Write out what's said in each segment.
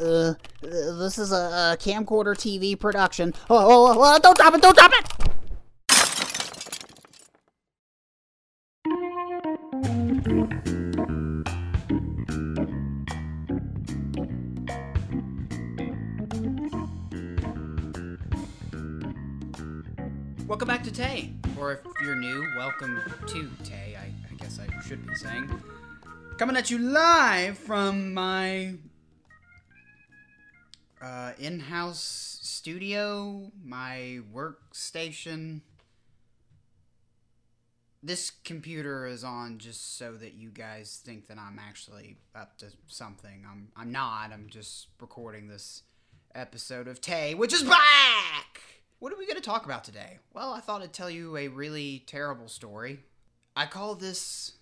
Uh, this is a, a camcorder TV production. Oh, oh, oh, don't drop it! Don't drop it! Welcome back to Tay, or if you're new, welcome to Tay. I, I guess I should be saying. Coming at you live from my uh, in-house studio, my workstation. This computer is on just so that you guys think that I'm actually up to something. I'm I'm not. I'm just recording this episode of Tay, which is back. What are we going to talk about today? Well, I thought I'd tell you a really terrible story. I call this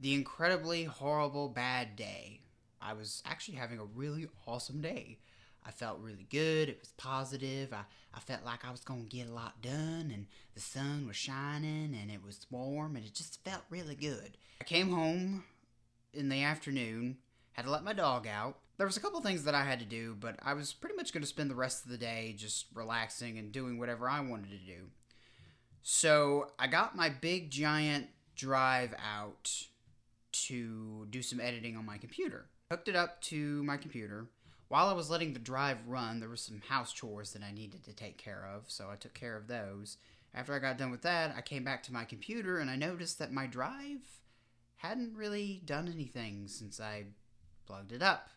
the incredibly horrible bad day. I was actually having a really awesome day. I felt really good. It was positive. I, I felt like I was going to get a lot done, and the sun was shining, and it was warm, and it just felt really good. I came home in the afternoon, had to let my dog out. There was a couple things that I had to do, but I was pretty much going to spend the rest of the day just relaxing and doing whatever I wanted to do. So I got my big giant drive out to do some editing on my computer. Hooked it up to my computer. While I was letting the drive run, there were some house chores that I needed to take care of, so I took care of those. After I got done with that, I came back to my computer and I noticed that my drive hadn't really done anything since I plugged it up.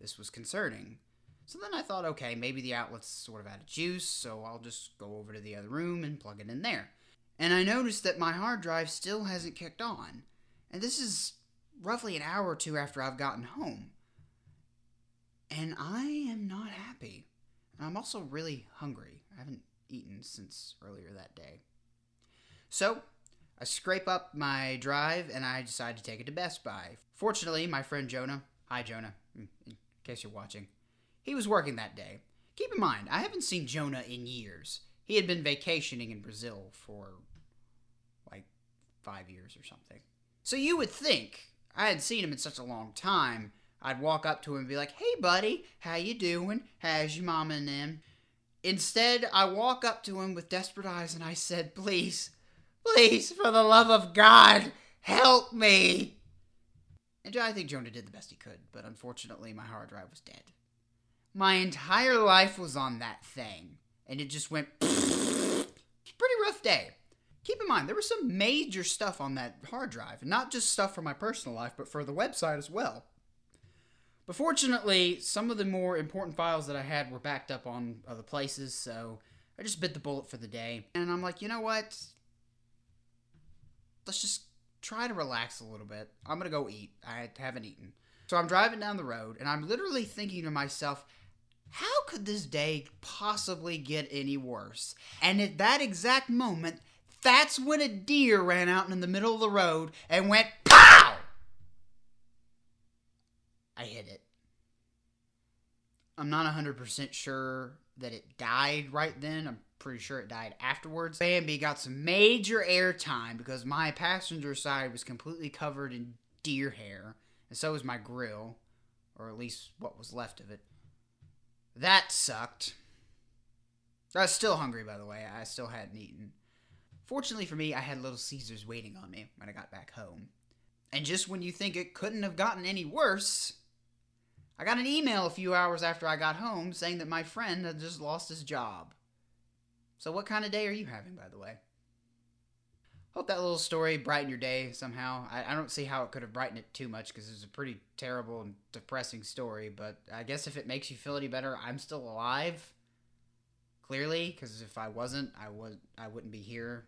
This was concerning. So then I thought, okay, maybe the outlet's sort of out of juice, so I'll just go over to the other room and plug it in there. And I noticed that my hard drive still hasn't kicked on. And this is roughly an hour or two after I've gotten home. And I am not happy. And I'm also really hungry. I haven't eaten since earlier that day. So, I scrape up my drive and I decide to take it to Best Buy. Fortunately, my friend Jonah, hi Jonah, in case you're watching, he was working that day. Keep in mind, I haven't seen Jonah in years. He had been vacationing in Brazil for like five years or something. So you would think I had seen him in such a long time. I'd walk up to him and be like, "Hey, buddy, how you doing? How's your mama and them?" Instead, I walk up to him with desperate eyes and I said, "Please, please, for the love of God, help me!" And I think Jonah did the best he could, but unfortunately, my hard drive was dead. My entire life was on that thing, and it just went. Pretty rough day. Keep in mind, there was some major stuff on that hard drive, not just stuff for my personal life, but for the website as well. But fortunately, some of the more important files that I had were backed up on other places, so I just bit the bullet for the day. And I'm like, you know what? Let's just try to relax a little bit. I'm gonna go eat. I haven't eaten. So I'm driving down the road, and I'm literally thinking to myself, how could this day possibly get any worse? And at that exact moment, that's when a deer ran out in the middle of the road and went POW! I hit it. I'm not 100% sure that it died right then. I'm pretty sure it died afterwards. Bambi got some major airtime because my passenger side was completely covered in deer hair, and so was my grill, or at least what was left of it. That sucked. I was still hungry, by the way. I still hadn't eaten. Fortunately for me, I had Little Caesars waiting on me when I got back home. And just when you think it couldn't have gotten any worse, I got an email a few hours after I got home saying that my friend had just lost his job. So, what kind of day are you having, by the way? Hope that little story brightened your day somehow. I, I don't see how it could have brightened it too much because it's a pretty terrible and depressing story, but I guess if it makes you feel any better, I'm still alive. Clearly, because if I wasn't, I would I wouldn't be here.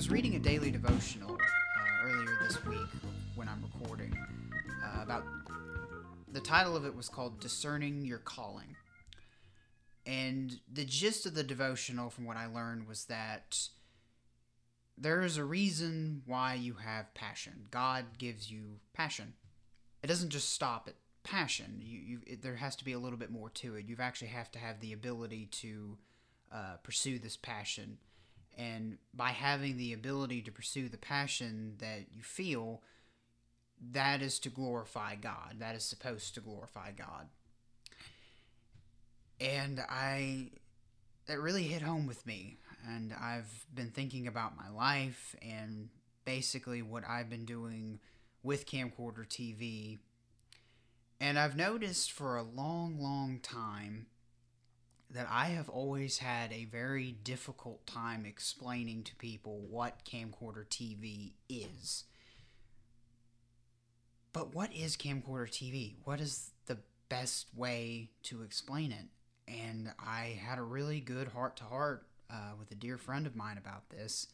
Was reading a daily devotional uh, earlier this week when I'm recording uh, about the title of it was called Discerning Your Calling. And the gist of the devotional, from what I learned, was that there is a reason why you have passion. God gives you passion. It doesn't just stop at passion. You, you, it, there has to be a little bit more to it. You actually have to have the ability to uh, pursue this passion. And by having the ability to pursue the passion that you feel, that is to glorify God. That is supposed to glorify God. And I, that really hit home with me. And I've been thinking about my life and basically what I've been doing with Camcorder TV. And I've noticed for a long, long time that I have always had a very difficult time explaining to people what Camcorder TV is. But what is Camcorder TV? What is the best way to explain it? And I had a really good heart to heart uh, with a dear friend of mine about this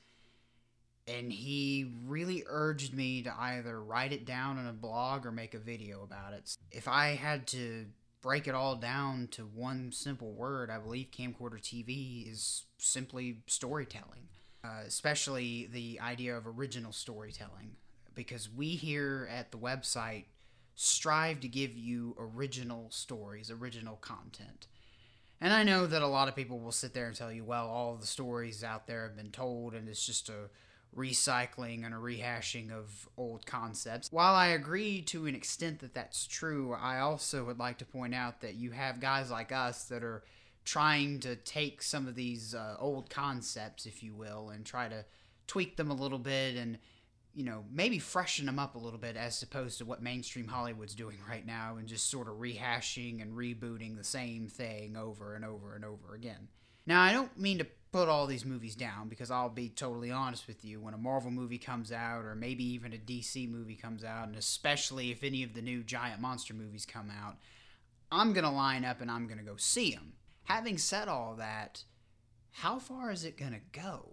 and he really urged me to either write it down in a blog or make a video about it. If I had to break it all down to one simple word, I believe camcorder TV is simply storytelling, uh, especially the idea of original storytelling. Because we here at the website strive to give you original stories, original content. And I know that a lot of people will sit there and tell you, well, all the stories out there have been told and it's just a recycling and a rehashing of old concepts. While I agree to an extent that that's true, I also would like to point out that you have guys like us that are trying to take some of these uh, old concepts, if you will, and try to tweak them a little bit and you know, maybe freshen them up a little bit as opposed to what mainstream Hollywood's doing right now and just sort of rehashing and rebooting the same thing over and over and over again. Now, I don't mean to put all these movies down because I'll be totally honest with you. When a Marvel movie comes out, or maybe even a DC movie comes out, and especially if any of the new giant monster movies come out, I'm going to line up and I'm going to go see them. Having said all that, how far is it going to go?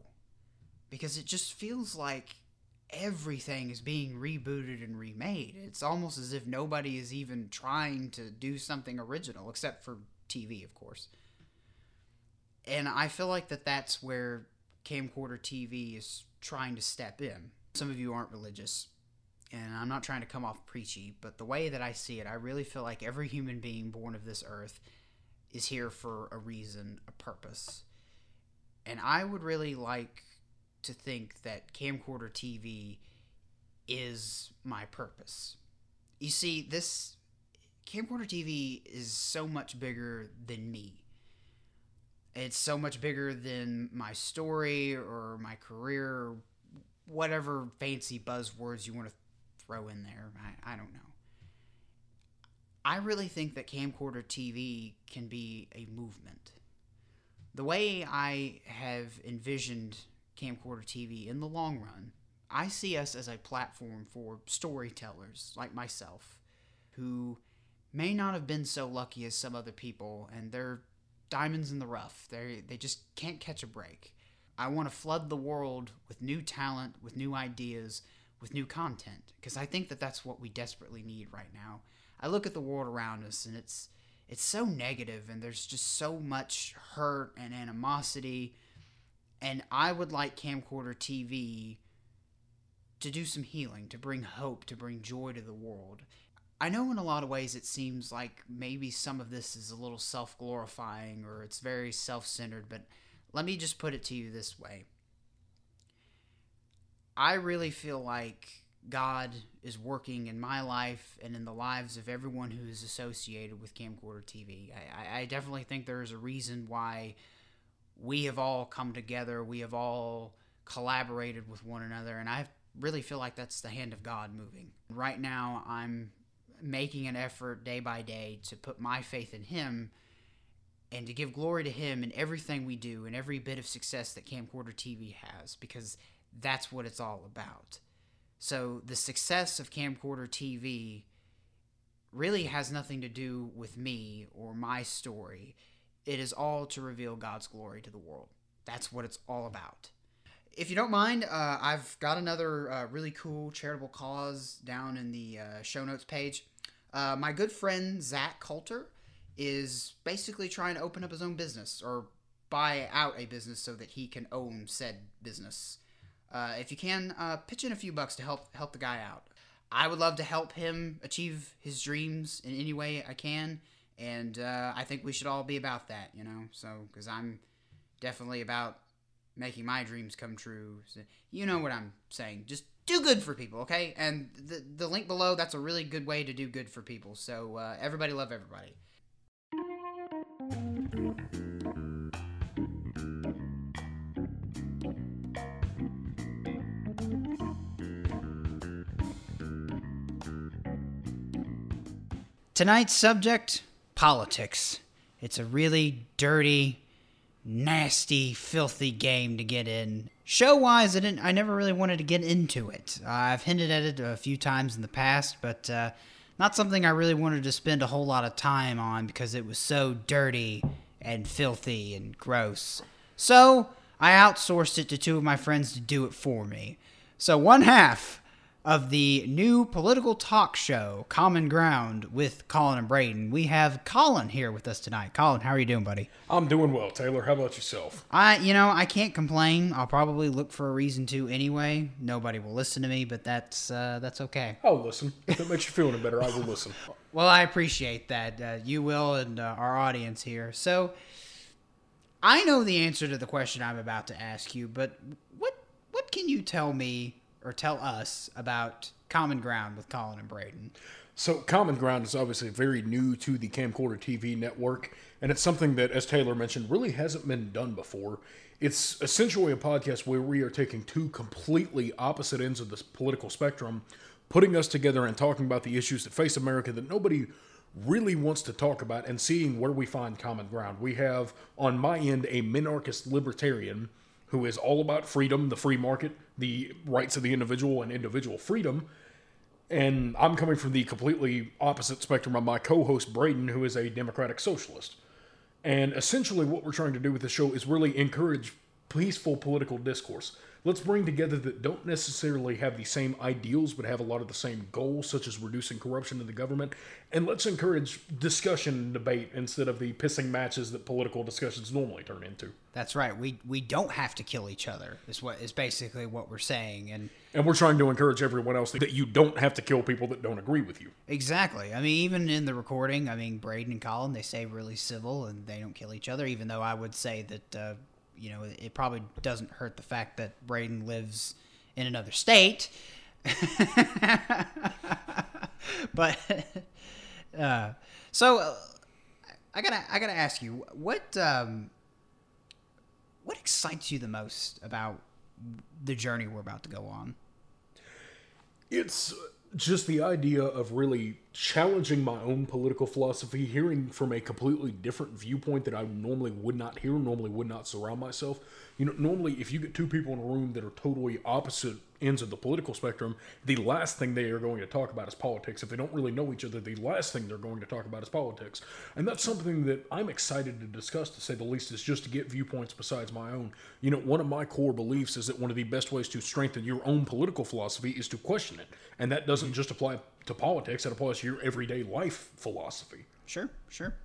Because it just feels like everything is being rebooted and remade. It's almost as if nobody is even trying to do something original, except for TV, of course and I feel like that that's where camcorder TV is trying to step in. Some of you aren't religious, and I'm not trying to come off preachy, but the way that I see it, I really feel like every human being born of this earth is here for a reason, a purpose. And I would really like to think that camcorder TV is my purpose. You see, this camcorder TV is so much bigger than me it's so much bigger than my story or my career or whatever fancy buzzwords you want to throw in there. I, I don't know. I really think that camcorder TV can be a movement. The way I have envisioned camcorder TV in the long run, I see us as a platform for storytellers like myself who may not have been so lucky as some other people and they're diamonds in the rough. They they just can't catch a break. I want to flood the world with new talent, with new ideas, with new content because I think that that's what we desperately need right now. I look at the world around us and it's it's so negative and there's just so much hurt and animosity and I would like camcorder TV to do some healing, to bring hope, to bring joy to the world. I know in a lot of ways it seems like maybe some of this is a little self glorifying or it's very self centered, but let me just put it to you this way. I really feel like God is working in my life and in the lives of everyone who is associated with Camcorder TV. I, I definitely think there is a reason why we have all come together, we have all collaborated with one another, and I really feel like that's the hand of God moving. Right now, I'm making an effort day by day to put my faith in Him and to give glory to Him in everything we do and every bit of success that Camcorder TV has because that's what it's all about. So the success of Camcorder TV really has nothing to do with me or my story. It is all to reveal God's glory to the world. That's what it's all about. If you don't mind, uh, I've got another uh, really cool charitable cause down in the uh, show notes page. Uh, my good friend Zach Coulter is basically trying to open up his own business or buy out a business so that he can own said business. Uh, if you can, uh, pitch in a few bucks to help help the guy out. I would love to help him achieve his dreams in any way I can, and uh, I think we should all be about that, you know. So, because I'm definitely about making my dreams come true. So you know what I'm saying. Just do good for people, okay? And the the link below that's a really good way to do good for people. So uh, everybody love everybody. Tonight's subject politics. It's a really dirty, nasty, filthy game to get in. Show wise, I didn't. I never really wanted to get into it. I've hinted at it a few times in the past, but uh, not something I really wanted to spend a whole lot of time on because it was so dirty and filthy and gross. So I outsourced it to two of my friends to do it for me. So one half of the new political talk show, Common Ground, with Collin and Braidon. We have Collin here with us tonight. Collin, how are you doing, buddy? I'm doing well, Taylor. How about yourself? I, you know, I can't complain. I'll probably look for a reason to anyway. Nobody will listen to me, but that's uh, that's okay. I'll listen. If it makes you feel any better, I will listen. Well, I appreciate that. Uh, you will, and uh, our audience here. So, I know the answer to the question I'm about to ask you, but what what can you tell me or tell us about Common Ground with Collin and Braidon? So, Common Ground is obviously very new to the Camcorder TV network, and it's something that, as Taylor mentioned, really hasn't been done before. It's essentially a podcast where we are taking two completely opposite ends of the political spectrum, putting us together and talking about the issues that face America that nobody really wants to talk about and seeing where we find common ground. We have, on my end, a minarchist libertarian who is all about freedom, the free market, the rights of the individual, and individual freedom. And I'm coming from the completely opposite spectrum of my co host, Braidon, who is a democratic socialist. And essentially, what we're trying to do with the show is really encourage peaceful political discourse. Let's bring together that don't necessarily have the same ideals, but have a lot of the same goals, such as reducing corruption in the government. And let's encourage discussion and debate instead of the pissing matches that political discussions normally turn into. That's right. We we don't have to kill each other. Is what is basically what we're saying. And And we're trying to encourage everyone else that you don't have to kill people that don't agree with you. Exactly. I mean, even in the recording, I mean, Braidon and Collin, they say really civil and they don't kill each other. Even though I would say that, uh, you know, it probably doesn't hurt the fact that Braidon lives in another state. but uh, so uh, I gotta I gotta ask you what um, what excites you the most about the journey we're about to go on? It's just the idea of really challenging my own political philosophy, hearing from a completely different viewpoint that I normally would not hear, normally would not surround myself. You know, normally if you get two people in a room that are totally opposite ends of the political spectrum, the last thing they are going to talk about is politics. If they don't really know each other, the last thing they're going to talk about is politics. And that's something that I'm excited to discuss, to say the least, is just to get viewpoints besides my own. You know, one of my core beliefs is that one of the best ways to strengthen your own political philosophy is to question it. And that doesn't just apply to politics, it applies to your everyday life philosophy. Sure, sure.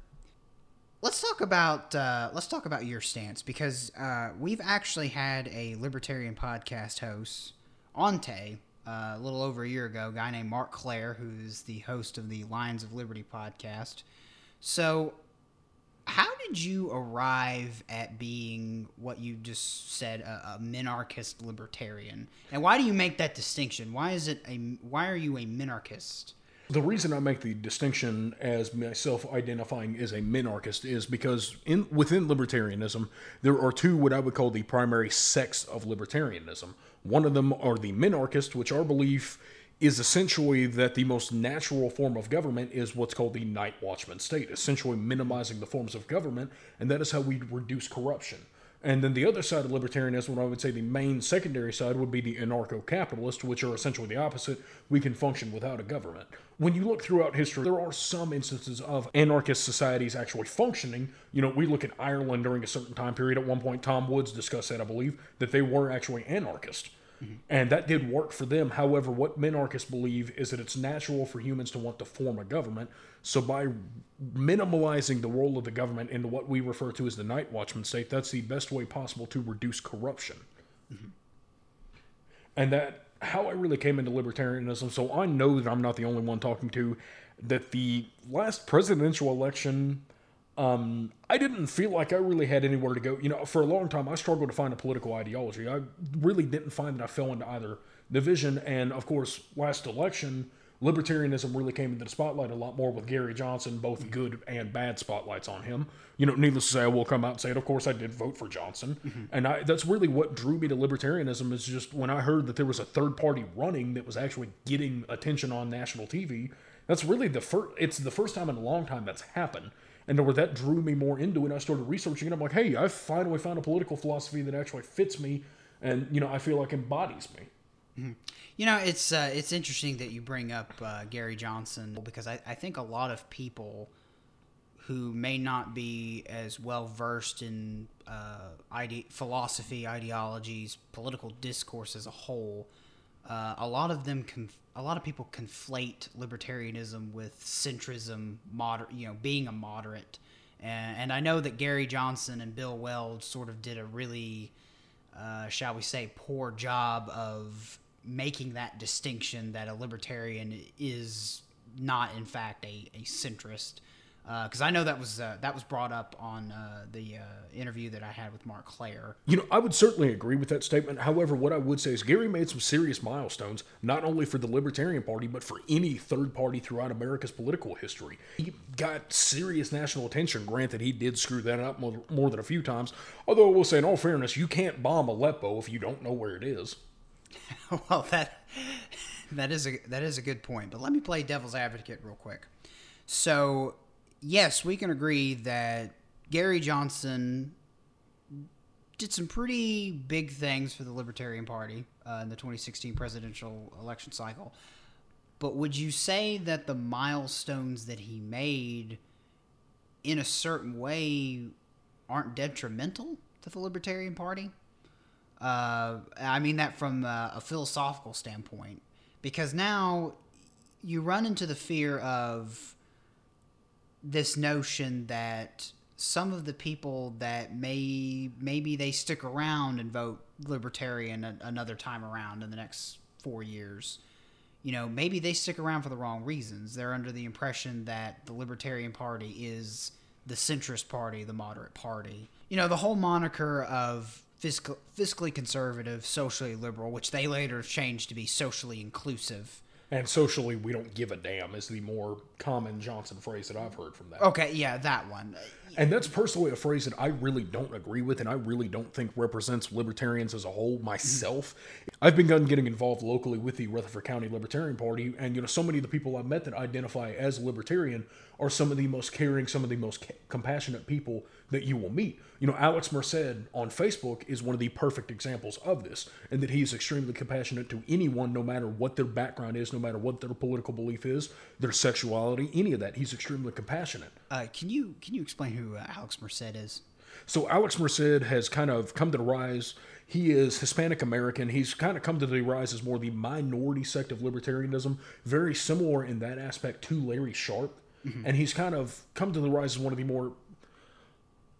Let's talk about uh, let's talk about your stance because uh, we've actually had a libertarian podcast host on uh, a little over a year ago, a guy named Marc Clair, who's the host of the Lions of Liberty podcast. So, how did you arrive at being what you just said, a, a minarchist libertarian? And why do you make that distinction? Why is it a why are you a minarchist? The reason I make the distinction as myself identifying as a minarchist is because in within libertarianism there are two what I would call the primary sects of libertarianism. One of them are the minarchists, which our belief is essentially that the most natural form of government is what's called the night watchman state, essentially minimizing the forms of government, and that is how we reduce corruption. And then the other side of libertarianism, I would say the main secondary side would be the anarcho capitalist, which are essentially the opposite. We can function without a government. When you look throughout history, there are some instances of anarchist societies actually functioning. You know, we look at Ireland during a certain time period. At one point, Tom Woods discussed that, I believe, that they were actually anarchist. Mm-hmm. And that did work for them. However, what minarchists believe is that it's natural for humans to want to form a government. So, by minimalizing the role of the government into what we refer to as the night watchman state, that's the best way possible to reduce corruption. Mm-hmm. And that, how I really came into libertarianism, so I know that I'm not the only one talking to, that the last presidential election um, I didn't feel like I really had anywhere to go. You know, for a long time, I struggled to find a political ideology. I really didn't find that I fell into either division. And of course, last election, libertarianism really came into the spotlight a lot more with Gary Johnson, both good and bad spotlights on him. You know, needless to say, I will come out and say it. Of course, I did vote for Johnson, and I, that's really what drew me to libertarianism. Is just when I heard that there was a third party running that was actually getting attention on national TV. That's really the first. It's the first time in a long time that's happened, and where that drew me more into it. I started researching it. I'm like, hey, I finally found a political philosophy that actually fits me, and you know, I feel like embodies me. You know, it's uh, it's interesting that you bring up uh, Gary Johnson because I, I think a lot of people who may not be as well versed in uh, ide- philosophy, ideologies, political discourse as a whole, uh, a lot of them conf- a lot of people conflate libertarianism with centrism, moder- you know, being a moderate. And, and I know that Gary Johnson and Bill Weld sort of did a really, uh, shall we say, poor job of making that distinction that a libertarian is not, in fact, a, a centrist. Because I know that was uh, that was brought up on uh, the uh, interview that I had with Marc Clair. You know, I would certainly agree with that statement. However, what I would say is Gary made some serious milestones, not only for the Libertarian Party, but for any third party throughout America's political history. He got serious national attention. Granted, he did screw that up more, more than a few times. Although I will say, in all fairness, you can't bomb Aleppo if you don't know where it is. well, that that is a that is a good point. But let me play devil's advocate real quick. So, yes, we can agree that Gary Johnson did some pretty big things for the Libertarian Party uh, in the 2016 presidential election cycle. But would you say that the milestones that he made, in a certain way, aren't detrimental to the Libertarian Party? Uh, I mean that from uh, a philosophical standpoint, because now you run into the fear of this notion that some of the people that may maybe they stick around and vote libertarian a, another time around in the next four years you know maybe they stick around for the wrong reasons. They're under the impression that the libertarian party is the centrist party the moderate party. You know the whole moniker of fiscal, fiscally conservative socially liberal which they later changed to be socially inclusive And socially, we don't give a damn is the more common Johnson phrase that I've heard from that. okay yeah that one And that's personally a phrase that I really don't agree with, and I really don't think represents libertarians as a whole myself. I've begun getting involved locally with the Rutherford County Libertarian Party, and you know, so many of the people I've met that identify as libertarian are some of the most caring, some of the most ca- compassionate people that you will meet. You know, Alex Merced on Facebook is one of the perfect examples of this, and that he's extremely compassionate to anyone, no matter what their background is, no matter what their political belief is, their sexuality, any of that. He's extremely compassionate. uh, can you can you explain who uh, alex merced is So Alex Merced has kind of come to the rise. He is Hispanic American. He's kind of come to the rise as more the minority sect of libertarianism, very similar in that aspect to Larry Sharpe. And he's kind of come to the rise as one of the more.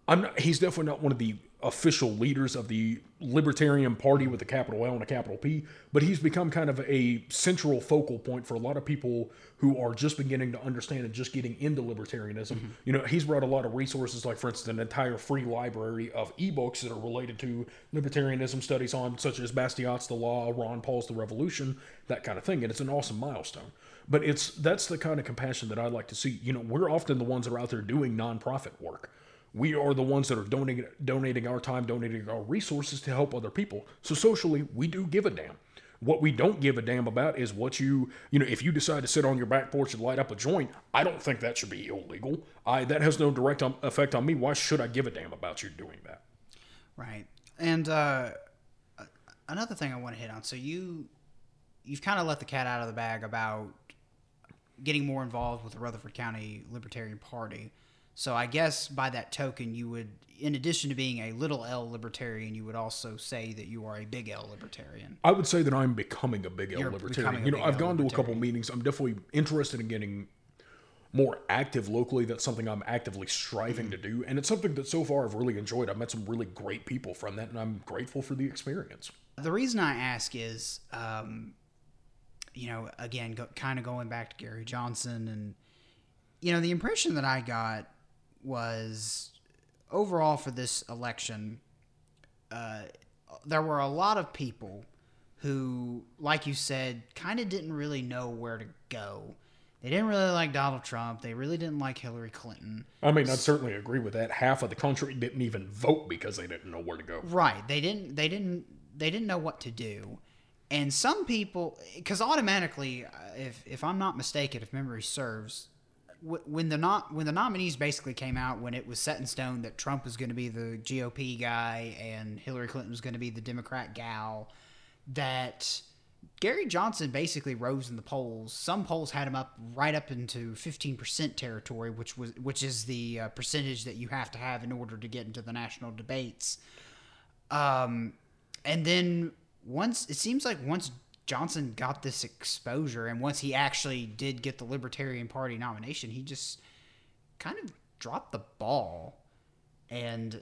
I'm not. He's definitely not one of the official leaders of the Libertarian Party with a capital L and a capital P, but he's become kind of a central focal point for a lot of people who are just beginning to understand and just getting into libertarianism. Mm-hmm. You know, he's brought a lot of resources, like for instance, an entire free library of ebooks that are related to libertarianism studies on, such as Bastiat's The Law, Ron Paul's The Revolution, that kind of thing, and it's an awesome milestone. But it's that's the kind of compassion that I like to see. You know, we're often the ones that are out there doing nonprofit work we are the ones that are donating donating our time, donating our resources to help other people. So socially, we do give a damn. What we don't give a damn about is what you, you know, if you decide to sit on your back porch and light up a joint, I don't think that should be illegal. I that has no direct um, effect on me. Why should I give a damn about you doing that? Right. And uh, another thing I want to hit on. So you you've kind of let the cat out of the bag about getting more involved with the Rutherford County Libertarian Party. So I guess by that token, you would, in addition to being a little L libertarian, you would also say that you are a big L libertarian. I would say that I'm becoming a big L You're libertarian. You know, I've L gone to a couple meetings. I'm definitely interested in getting more active locally. That's something I'm actively striving Mm-hmm. to do, and it's something that so far I've really enjoyed. I've met some really great people from that, and I'm grateful for the experience. The reason I ask is, um, you know, again, go, kind of going back to Gary Johnson, and you know, the impression that I got was overall for this election, uh, there were a lot of people who, like you said, kind of didn't really know where to go. They didn't really like Donald Trump. They really didn't like Hillary Clinton. I mean, I'd certainly agree with that. Half of the country didn't even vote because they didn't know where to go. Right. They didn't. They didn't. They didn't know what to do. And some people, because automatically, uh, if if I'm not mistaken, if memory serves, when the not when the nominees basically came out, when it was set in stone that Trump was going to be the GOP guy and Hillary Clinton was going to be the Democrat gal, that Gary Johnson basically rose in the polls. Some polls had him up right up into 15% territory, which was which is the uh, percentage that you have to have in order to get into the national debates. Um, and then once it seems like once Johnson got this exposure, and once he actually did get the Libertarian Party nomination, he just kind of dropped the ball. And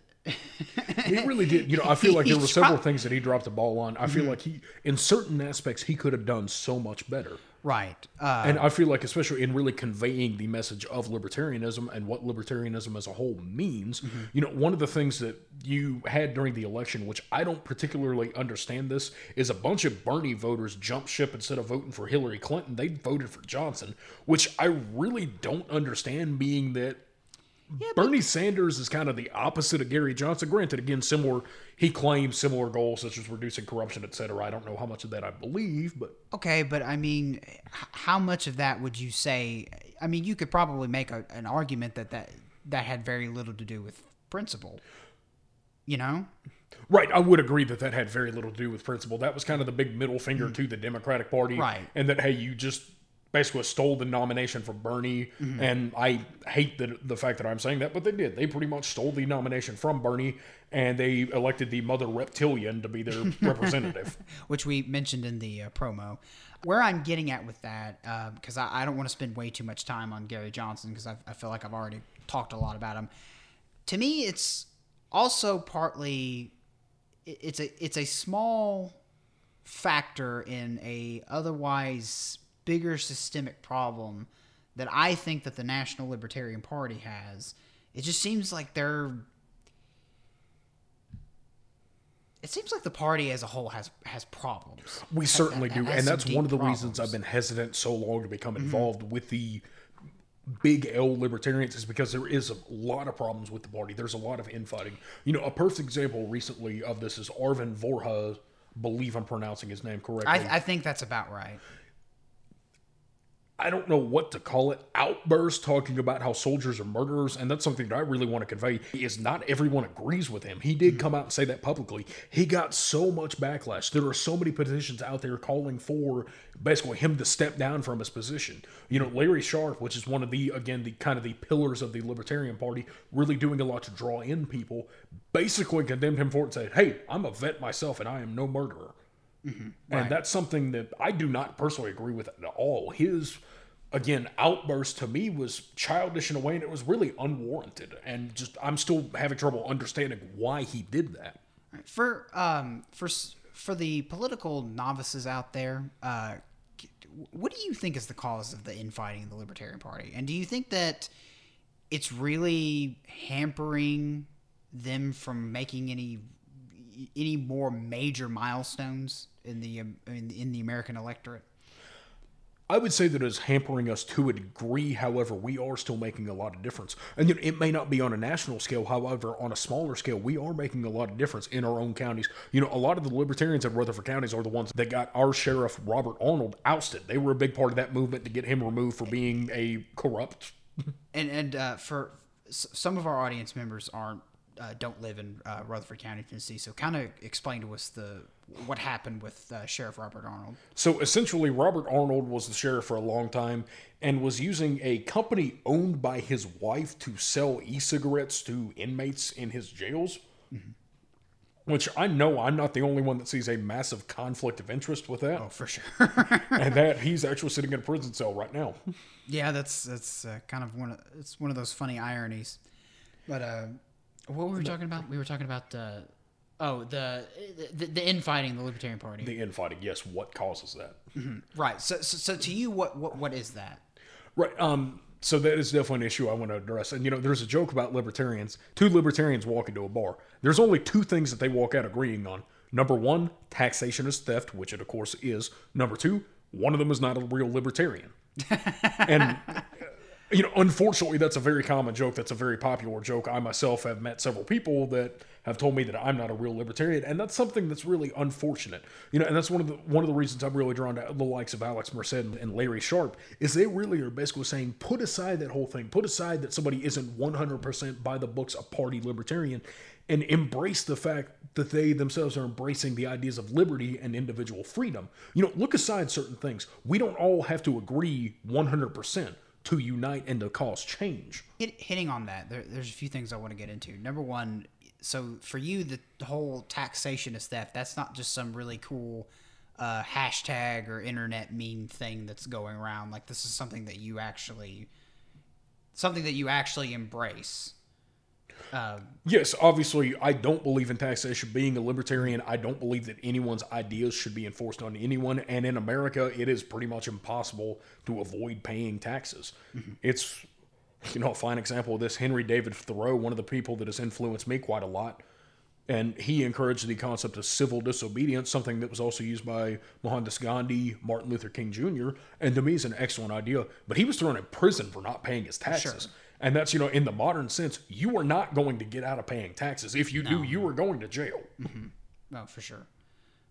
He really did. You know, I feel like there were several things that he dropped the ball on. I feel mm-hmm. like he, in certain aspects, he could have done so much better. Right, uh, And I feel like, especially in really conveying the message of libertarianism and what libertarianism as a whole means, you know, one of the things that you had during the election, which I don't particularly understand this, is a bunch of Bernie voters jumped ship instead of voting for Hillary Clinton. They voted for Johnson, which I really don't understand, being that. Bernie Sanders is kind of the opposite of Gary Johnson. Granted, again, similar. He claims similar goals such as reducing corruption, et cetera. I don't know how much of that I believe, but Okay, but I mean, how much of that would you say? I mean, you could probably make a, an argument that, that that had very little to do with principle. You know, Right, I would agree that that had very little to do with principle. That was kind of the big middle finger to the Democratic Party, Mm. Right. And that hey, you just basically stole the nomination from Bernie, Mm-hmm. and I hate the the fact that I'm saying that, but they did. They pretty much stole the nomination from Bernie, and they elected the mother reptilian to be their representative. which we mentioned in the uh, promo. Where I'm getting at with that, because I, I don't want to spend way too much time on Gary Johnson, because I, I feel like I've already talked a lot about him. To me, it's also partly it- it's a it's a small factor in a otherwise bigger systemic problem that I think that the National Libertarian Party has. It just seems like they're it seems like the party as a whole has has problems. We certainly do, has and that's one of the deep reasons I've been hesitant so long to become Mm-hmm. involved with the big L libertarians is because there is a lot of problems with the party. There's a lot of infighting. You know, a perfect example recently of this is Arvin Vohra. Believe I'm pronouncing his name correctly. I, I think that's about right. I don't know what to call it, outburst talking about how soldiers are murderers, and that's something that I really want to convey. Is not everyone agrees with him. He did mm-hmm. come out and say that publicly. He got so much backlash. There are so many petitions out there calling for basically him to step down from his position. You know, Larry Sharpe, which is one of the again the kind of the pillars of the Libertarian Party, really doing a lot to draw in people, basically condemned him for it and said, "Hey, I'm a vet myself, and I am no murderer." And that's something that I do not personally agree with at all. His, again, outburst to me was childish in a way, and it was really unwarranted. And just, I'm still having trouble understanding why he did that. For um for for the political novices out there, uh, what do you think is the cause of the infighting in the Libertarian Party? And do you think that it's really hampering them from making any any more major milestones in the um, in, in the American electorate? I would say that it's hampering us to a degree. However, we are still making a lot of difference, and you know, it may not be on a national scale. However, on a smaller scale, we are making a lot of difference in our own counties. You know, a lot of the libertarians in Rutherford counties are the ones that got our sheriff Robert Arnold ousted. They were a big part of that movement to get him removed for being a corrupt And and uh, for some of our audience members aren't uh, don't live in uh, Rutherford County, Tennessee. So kind of explain to us the what happened with uh, Sheriff Robert Arnold. So essentially, Robert Arnold was the sheriff for a long time and was using a company owned by his wife to sell e cigarettes to inmates in his jails. Which I know I'm not the only one that sees a massive conflict of interest with that. Oh, for sure. And that he's actually sitting in a prison cell right now. yeah, that's that's uh, kind of one of it's one of those funny ironies. But uh, what were we talking about? We were talking about uh, oh the, the the infighting the Libertarian Party. The infighting, yes, what causes that? right. So, so so to you, what what what is that? Right. Um, so that is definitely an issue I want to address. And you know, there's a joke about libertarians. Two libertarians walk into a bar. There's only two things that they walk out agreeing on. Number one, taxation is theft, which it of course is. Number two, one of them is not a real libertarian. and you know, unfortunately, that's a very common joke. That's a very popular joke. I myself have met several people that have told me that I'm not a real libertarian, and that's something that's really unfortunate. You know, and that's one of the one of the reasons I'm really drawn to the likes of Alex Merced and Larry Sharpe is they really are basically saying put aside that whole thing, put aside that somebody isn't 100% by the books a party libertarian, and embrace the fact that they themselves are embracing the ideas of liberty and individual freedom. You know, look aside certain things. We don't all have to agree 100% to unite and to cause change. Hit, hitting on that, there, there's a few things I want to get into. Number one, so for you, the, whole taxation is theft. That's not just some really cool uh, hashtag or internet meme thing that's going around. Like this is something that you actually, something that you actually embrace. Um, yes, obviously, I don't believe in taxation. Being a libertarian, I don't believe that anyone's ideas should be enforced on anyone. And in America, it is pretty much impossible to avoid paying taxes. Mm-hmm. It's, you know, a fine example of this Henry David Thoreau, one of the people that has influenced me quite a lot. And he encouraged the concept of civil disobedience, something that was also used by Mohandas Gandhi, Martin Luther King Jr., and to me is an excellent idea. But he was thrown in prison for not paying his taxes. And that's, you know, in the modern sense, you are not going to get out of paying taxes. If you do, you are going to jail. Oh, for sure,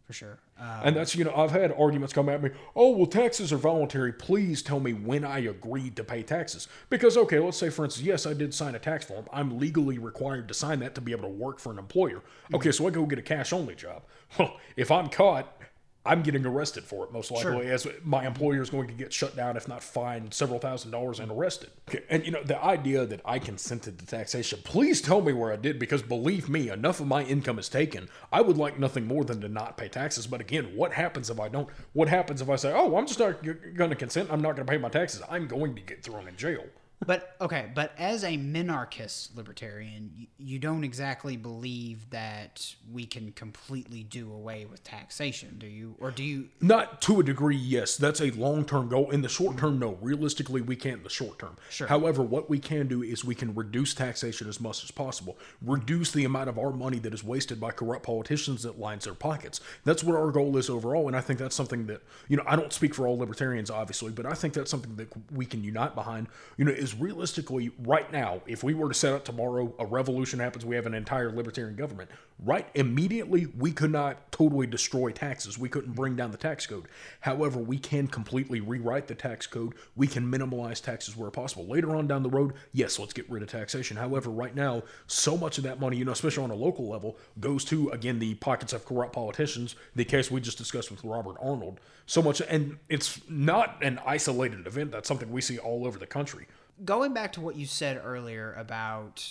for sure. Uh, And that's, you know, I've had arguments come at me, oh, well, taxes are voluntary. Please tell me when I agreed to pay taxes. Because, okay, let's say, for instance, yes, I did sign a tax form. I'm legally required to sign that to be able to work for an employer. Okay, so I go get a cash only job. Well, if I'm caught, I'm getting arrested for it, most likely, as my employer is going to get shut down, if not fined several thousand dollars and arrested. Okay, and, you know, the idea that I consented to taxation, please tell me where I did, because believe me, enough of my income is taken. I would like nothing more than to not pay taxes. But again, what happens if I don't? What happens if I say, oh, I'm just not going to consent, I'm not going to pay my taxes? I'm going to get thrown in jail. But okay, but as a minarchist libertarian, you, you don't exactly believe that we can completely do away with taxation, do you? Or do you? Not to a degree, yes. That's a long term goal. In the short term, no. Realistically, we can't in the short term. Sure. However, what we can do is we can reduce taxation as much as possible, reduce the amount of our money that is wasted by corrupt politicians that lines their pockets. That's what our goal is overall. And I think that's something that, you know, I don't speak for all libertarians, obviously, but I think that's something that we can unite behind. You know, is realistically, right now, if we were to set up tomorrow, a revolution happens, we have an entire libertarian government, right immediately, we could not totally destroy taxes. We couldn't bring down the tax code. However, we can completely rewrite the tax code. We can minimalize taxes where possible. Later on down the road, yes, let's get rid of taxation. However, right now, so much of that money, you know, especially on a local level, goes to, again, the pockets of corrupt politicians, the case we just discussed with Robert Arnold. So much, and it's not an isolated event. That's something we see all over the country. Going back to what you said earlier about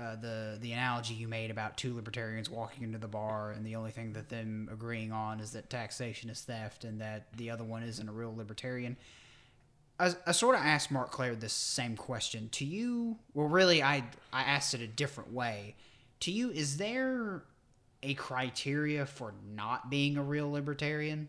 uh, the the analogy you made about two libertarians walking into the bar and the only thing that them agreeing on is that taxation is theft and that the other one isn't a real libertarian. I, I sort of asked Marc Clair this same question. To you, well, really, I I asked it a different way. To you, is there a criteria for not being a real libertarian?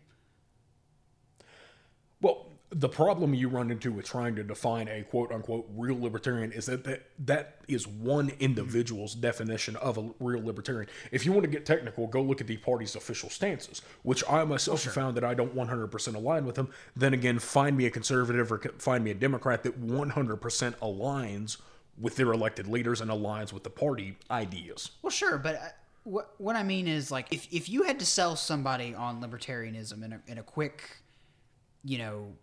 Well, the problem you run into with trying to define a quote unquote real libertarian is that that, that is one individual's definition of a real libertarian. If you want to get technical, go look at the party's official stances, which I myself have found that I don't 100% align with them. Then again, find me a conservative or find me a Democrat that 100% aligns with their elected leaders and aligns with the party ideas. Well, sure, but uh, what what I mean is like if if you had to sell somebody on libertarianism in a in a quick, you know,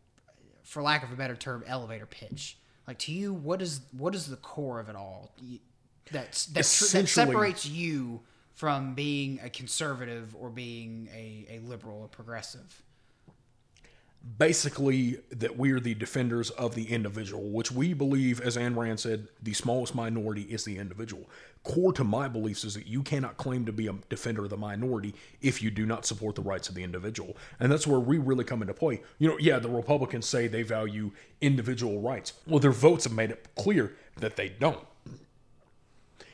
for lack of a better term, elevator pitch, like to you, what is what is the core of it all that's that, that separates you from being a conservative or being a, a liberal or progressive? Basically that we're the defenders of the individual, which we believe, as Ayn Rand said, the smallest minority is the individual. Core to my beliefs is that you cannot claim to be a defender of the minority if you do not support the rights of the individual. And that's where we really come into play. You know, yeah, the Republicans say they value individual rights. Well, their votes have made it clear that they don't.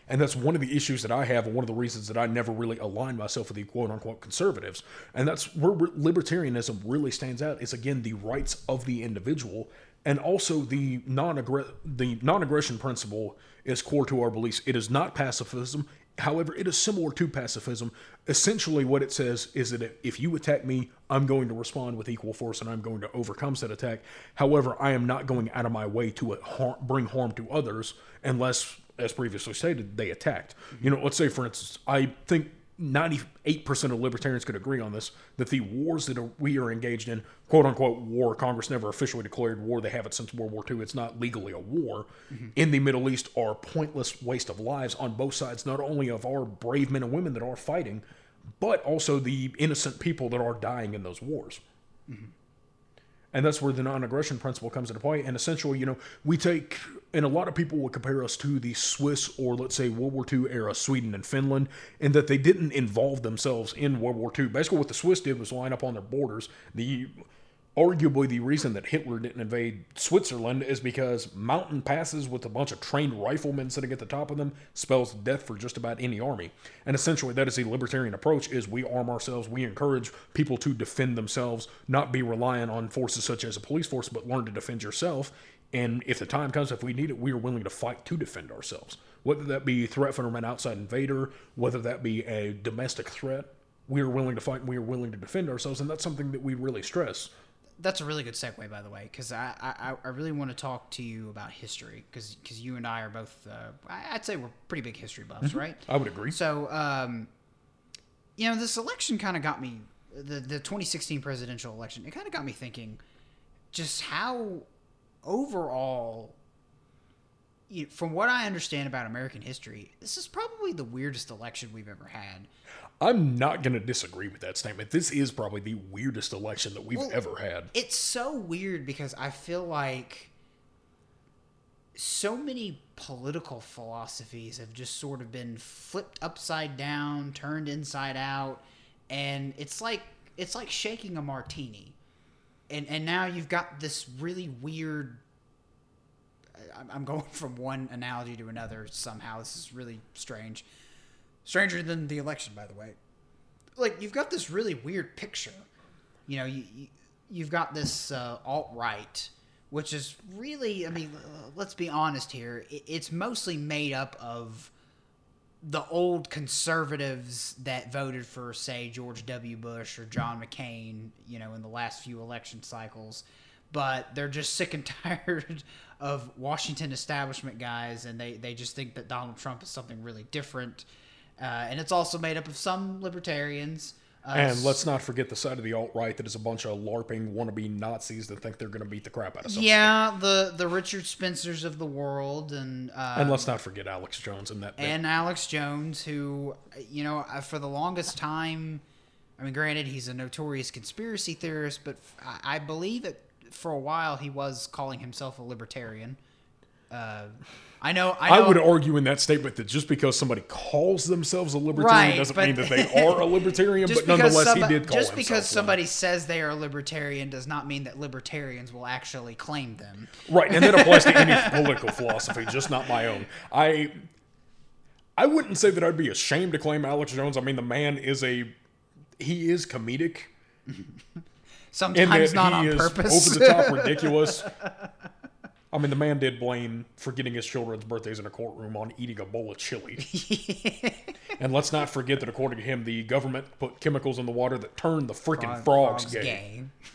And that's one of the issues that I have, and one of the reasons that I never really aligned myself with the quote unquote conservatives. And that's where libertarianism really stands out is again the rights of the individual and also the non the non-aggression principle is core to our beliefs. It is not pacifism. However, it is similar to pacifism. Essentially, what it says is that if you attack me, I'm going to respond with equal force and I'm going to overcome said attack. However, I am not going out of my way to uh, har- bring harm to others unless, as previously stated, they attacked. You know, let's say, for instance, I think 98% of libertarians could agree on this that the wars that are, we are engaged in, quote unquote, war, Congress never officially declared war. They have it since World War II. It's not legally a war. Mm-hmm. In the Middle East are pointless waste of lives on both sides, not only of our brave men and women that are fighting, but also the innocent people that are dying in those wars. Mm-hmm. And that's where the non aggression principle comes into play. And essentially, you know, we take, and a lot of people would compare us to the Swiss or let's say World War II era Sweden and Finland, in that they didn't involve themselves in World War II. Basically, what the Swiss did was line up on their borders. The arguably the reason that Hitler didn't invade Switzerland is because mountain passes with a bunch of trained riflemen sitting at the top of them spells death for just about any army. And essentially that is a libertarian approach is we arm ourselves, we encourage people to defend themselves, not be reliant on forces such as a police force, but learn to defend yourself. And if the time comes, if we need it, we are willing to fight to defend ourselves. Whether that be threat from an outside invader, whether that be a domestic threat, we are willing to fight and we are willing to defend ourselves. And that's something that we really stress. That's a really good segue, by the way, because I, I, I really want to talk to you about history, because you and I are both, uh, I'd say we're pretty big history buffs, right? I would agree. So, um, you know, this election kind of got me, the, the 2016 presidential election, it kind of got me thinking just how overall, you from what I understand about American history, this is probably the weirdest election we've ever had. I'm not going to disagree with that statement. This is probably the weirdest election that we've Well, ever had. It's so weird because I feel like so many political philosophies have just sort of been flipped upside down, turned inside out, and it's like it's like shaking a martini. And and now you've got this really weird I'm- I'm going from one analogy to another somehow. This is really strange. Stranger than the election, by the way. Like you've got this really weird picture. You know, you, you you've got this uh, alt right, which is really, I mean, uh, let's be honest here. It's mostly made up of the old conservatives that voted for, say, George W. Bush or John McCain, you know, in the last few election cycles. But they're just sick and tired of Washington establishment guys, and they, they just think that Donald Trump is something really different. Uh, and it's also made up of some libertarians. Uh, And let's not forget the side of the alt right that is a bunch of LARPing wannabe Nazis that think they're going to beat the crap out of somebody. yeah, the the Richard Spencers of the world, and uh, And let's not forget Alex Jones and that. and Alex Jones, who, you know, for the longest time, I mean, granted, he's a notorious conspiracy theorist, but I believe that for a while he was calling himself a libertarian. Uh, I know, I I would argue in that statement that just because somebody calls themselves a libertarian Right, doesn't but- mean that they are a libertarian, but nonetheless, somebody, he did call just because one. somebody says they are a libertarian does not mean that libertarians will actually claim them. Right, and that applies to any political philosophy, just not my own. I I wouldn't say that I'd be ashamed to claim Alex Jones. I mean, the man is a he is comedic Sometimes not on purpose. over the top ridiculous. I mean, the man did blame for getting his children's birthdays in a courtroom on eating a bowl of chili. and let's not forget that, according to him, the government put chemicals in the water that turned the freaking frogs, gay.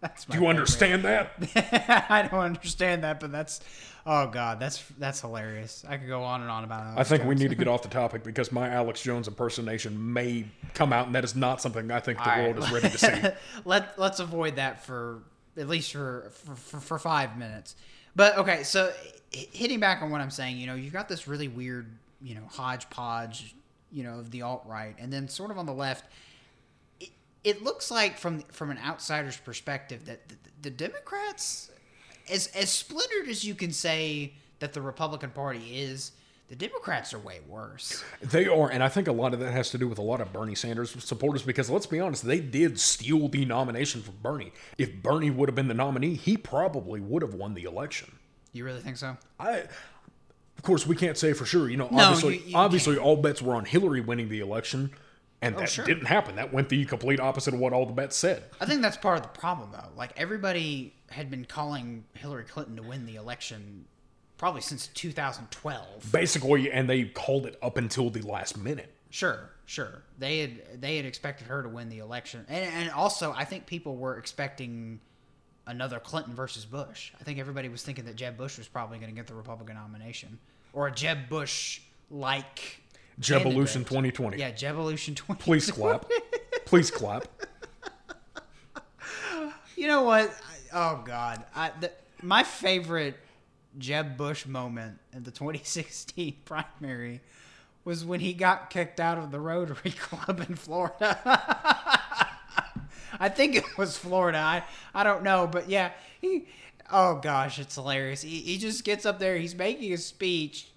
That's my Do you favorite. understand that? I don't understand that, but that's oh god, that's that's hilarious. I could go on and on about it. I think we need to get off the topic because my Alex Jones impersonation may come out, and that is not something I think the All right. world is ready to see. Let let's avoid that for at least for for, for five minutes. But okay, so hitting back on what I'm saying, you know, you've got this really weird, you know, hodgepodge, you know, of the alt right, and then sort of on the left, it, it looks like from from an outsider's perspective that the, the Democrats, as as splintered as you can say that the Republican Party is, the Democrats are way worse. They are, and I think a lot of that has to do with a lot of Bernie Sanders supporters because let's be honest, they did steal the nomination from Bernie. If Bernie would have been the nominee, he probably would have won the election. You really think so? I, of course, we can't say for sure. You know, No, obviously, you- you obviously, all bets were on Hillary winning the election. And oh, that sure. didn't happen. That went the complete opposite of what all the bets said. I think that's part of the problem, though. Like everybody had been calling Hillary Clinton to win the election probably since 2012. Basically, and they called it up until the last minute. Sure, sure. They had they had expected her to win the election, and and also I think people were expecting another Clinton versus Bush. I think everybody was thinking that Jeb Bush was probably going to get the Republican nomination, or a Jeb Bush like Jevolution 2020. Yeah, Jevolution 20. Please clap. Please clap. You know what? I, oh God, I, the, my favorite Jeb Bush moment in the 2016 primary was when he got kicked out of the Rotary Club in Florida. I think it was Florida. I I don't know, but yeah, he. Oh gosh, it's hilarious. He, he just gets up there. He's making a speech,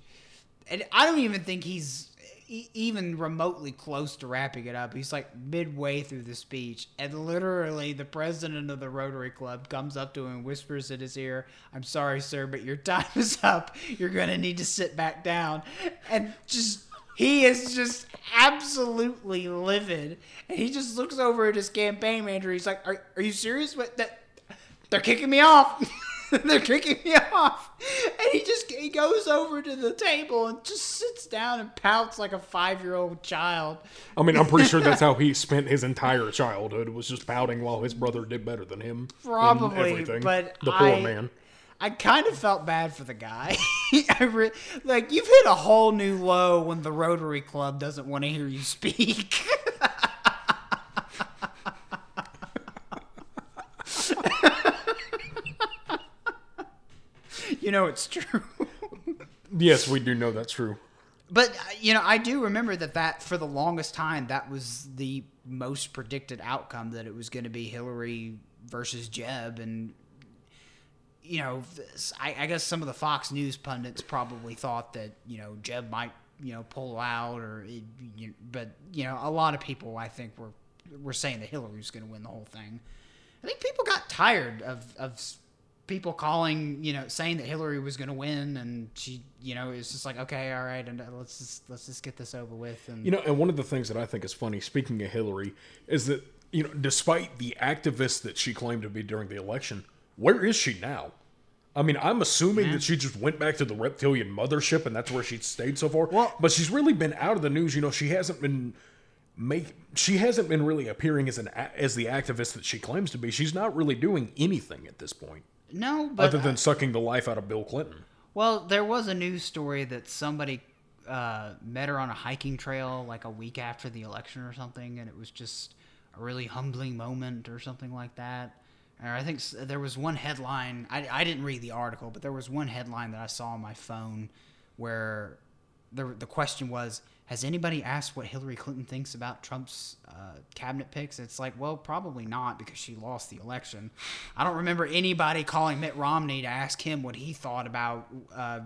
and I don't even think he's even remotely close to wrapping it up. He's like midway through the speech, and literally the president of the Rotary Club comes up to him and whispers in his ear, "I'm sorry, sir, but your time is up. You're gonna need to sit back down." And just he is just absolutely livid, and he just looks over at his campaign manager. He's like, "Are, are you serious? What that? They're kicking me off." They're kicking me off, and he just he goes over to the table and just sits down and pouts like a five year old child. I mean, I'm pretty sure that's how he spent his entire childhood was just pouting while his brother did better than him. Probably, but the poor I- man. I kind of felt bad for the guy. Re- like you've hit a whole new low when the Rotary Club doesn't want to hear you speak. You know it's true. Yes, we do know that's true. But uh, you know, I do remember that that for the longest time that was the most predicted outcome that it was going to be Hillary versus Jeb, and you know, I, I guess some of the Fox News pundits probably thought that you know Jeb might you know pull out, or it, you, but you know, a lot of people I think were were saying that Hillary was going to win the whole thing. I think people got tired of of people calling, you know, saying that Hillary was going to win, and she, you know, it's just like, okay, all right, and uh, let's just let's just get this over with. And You know, and one of the things that I think is funny, speaking of Hillary, is that, you know, despite the activist that she claimed to be during the election, where is she now? I mean, I'm assuming that she just went back to the reptilian mothership and that's where she's stayed so far. Well- but she's really been out of the news. You know, she hasn't been make she hasn't been really appearing as an as the activist that she claims to be. She's not really doing anything at this point no, but other than sucking the life out of Bill Clinton. well, there was a news story that somebody uh, met her on a hiking trail like a week after the election or something, and it was just a really humbling moment or something like that. Or I think there was one headline. I, I didn't read the article, but there was one headline that I saw on my phone where the the question was, "Has anybody asked what Hillary Clinton thinks about Trump's uh, cabinet picks?" It's like, well, probably not because she lost the election. I don't remember anybody calling Mitt Romney to ask him what he thought about. Uh,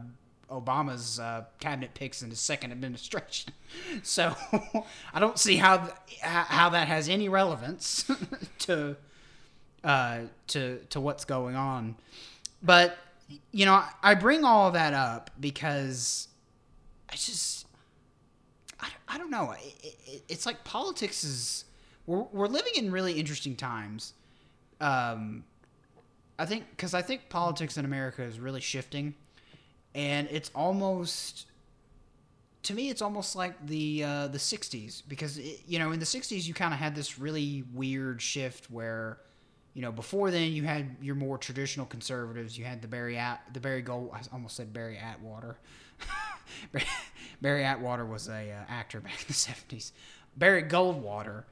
Obama's uh, cabinet picks in his second administration, so I don't see how th- how that has any relevance to uh, to to what's going on. But you know, I bring all that up because I just I, don't know. It, it, it's like politics is we're we're living in really interesting times. Um, I think because I think politics in America is really shifting, and it's almost to me it's almost like the uh, the 60s because it, you know in the 60s you kind of had this really weird shift where you know before then you had your more traditional conservatives you had the Barry At, the Barry Gold I almost said Barry Atwater Barry- Atwater was a uh, actor back in the 70s Barry Goldwater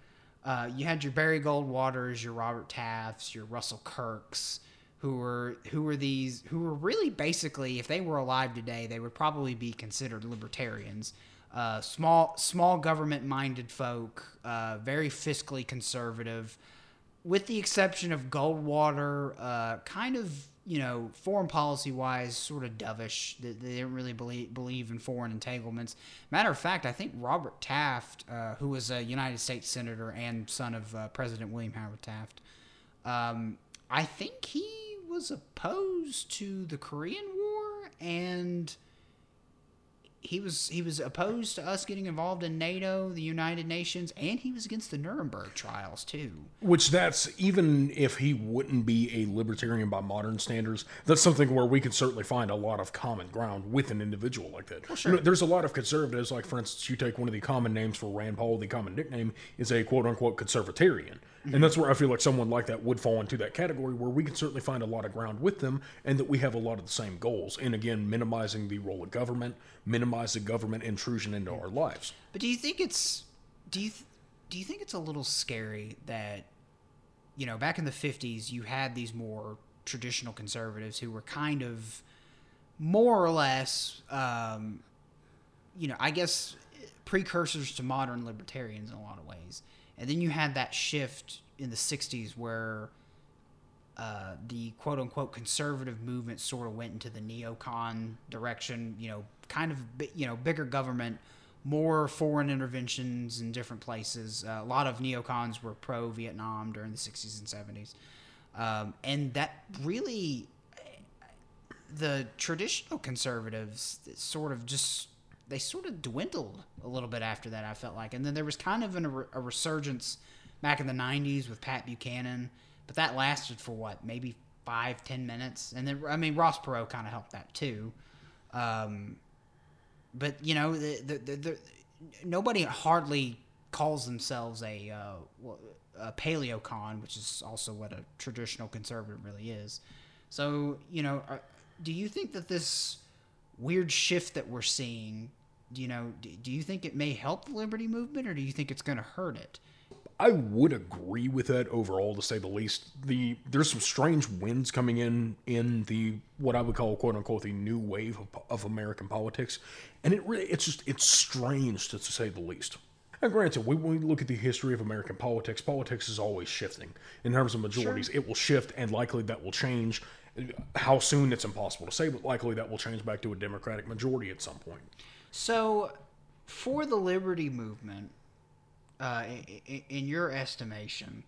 uh, you had your Barry Goldwaters your Robert Tafts your Russell Kirks who were who were these who were really basically if they were alive today they would probably be considered libertarians. Uh, small small government minded folk uh, very fiscally conservative with the exception of Goldwater uh, kind of you know foreign policy wise sort of dovish they, they didn't really believe believe in foreign entanglements. Matter of fact I think Robert Taft uh, who was a United States senator and son of uh, President William Howard Taft um, I think he was opposed to the Korean War, and he was he was opposed to us getting involved in NATO, the United Nations, and he was against the Nuremberg trials too. Which that's even if he wouldn't be a libertarian by modern standards, that's something where we could certainly find a lot of common ground with an individual like that. Well, sure. You know, there's a lot of conservatives, like for instance, you take one of the common names for Rand Paul, the common nickname is a quote unquote conservatarian. And that's where I feel like someone like that would fall into that category where we can certainly find a lot of ground with them and that we have a lot of the same goals. And again, minimizing the role of government, minimize the government intrusion into our lives. But do you think it's do you th- do you think it's a little scary that you know, back in the 50s you had these more traditional conservatives who were kind of more or less um, you know, I guess precursors to modern libertarians in a lot of ways and then you had that shift in the 60s where uh, the quote unquote conservative movement sort of went into the neocon direction, you know, kind of, you know, bigger government, more foreign interventions in different places. Uh, a lot of neocons were pro Vietnam during the 60s and 70s. Um, and that really, the traditional conservatives sort of just they sort of dwindled a little bit after that. I felt like, and then there was kind of an, a, resurgence back in the '90s with Pat Buchanan, but that lasted for what maybe five ten minutes, and then I mean Ross Perot kind of helped that too. Um, but you know, the, the, the, the, nobody hardly calls themselves a, uh, a paleocon, which is also what a traditional conservative really is. So you know, are, do you think that this weird shift that we're seeing, you know, do, do you think it may help the liberty movement or do you think it's going to hurt it? I would agree with that overall, to say the least. The there's some strange winds coming in in the what I would call "quote unquote" the new wave of, of American politics, and it really it's just it's strange to, to say the least. And granted, when we look at the history of American politics, politics is always shifting. In terms of majorities, sure. it will shift, and likely that will change how soon it's impossible to say, but likely that will change back to a Democratic majority at some point. So, for the liberty movement, uh, in, your estimation,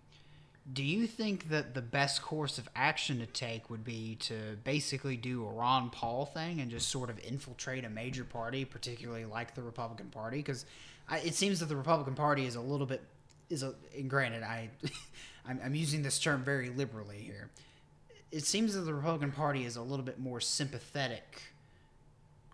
do you think that the best course of action to take would be to basically do a Ron Paul thing and just sort of infiltrate a major party, particularly like the Republican Party? Because it seems that the Republican Party is a little bit is a. And granted, I I'm, I'm using this term very liberally here it seems that the Republican Party is a little bit more sympathetic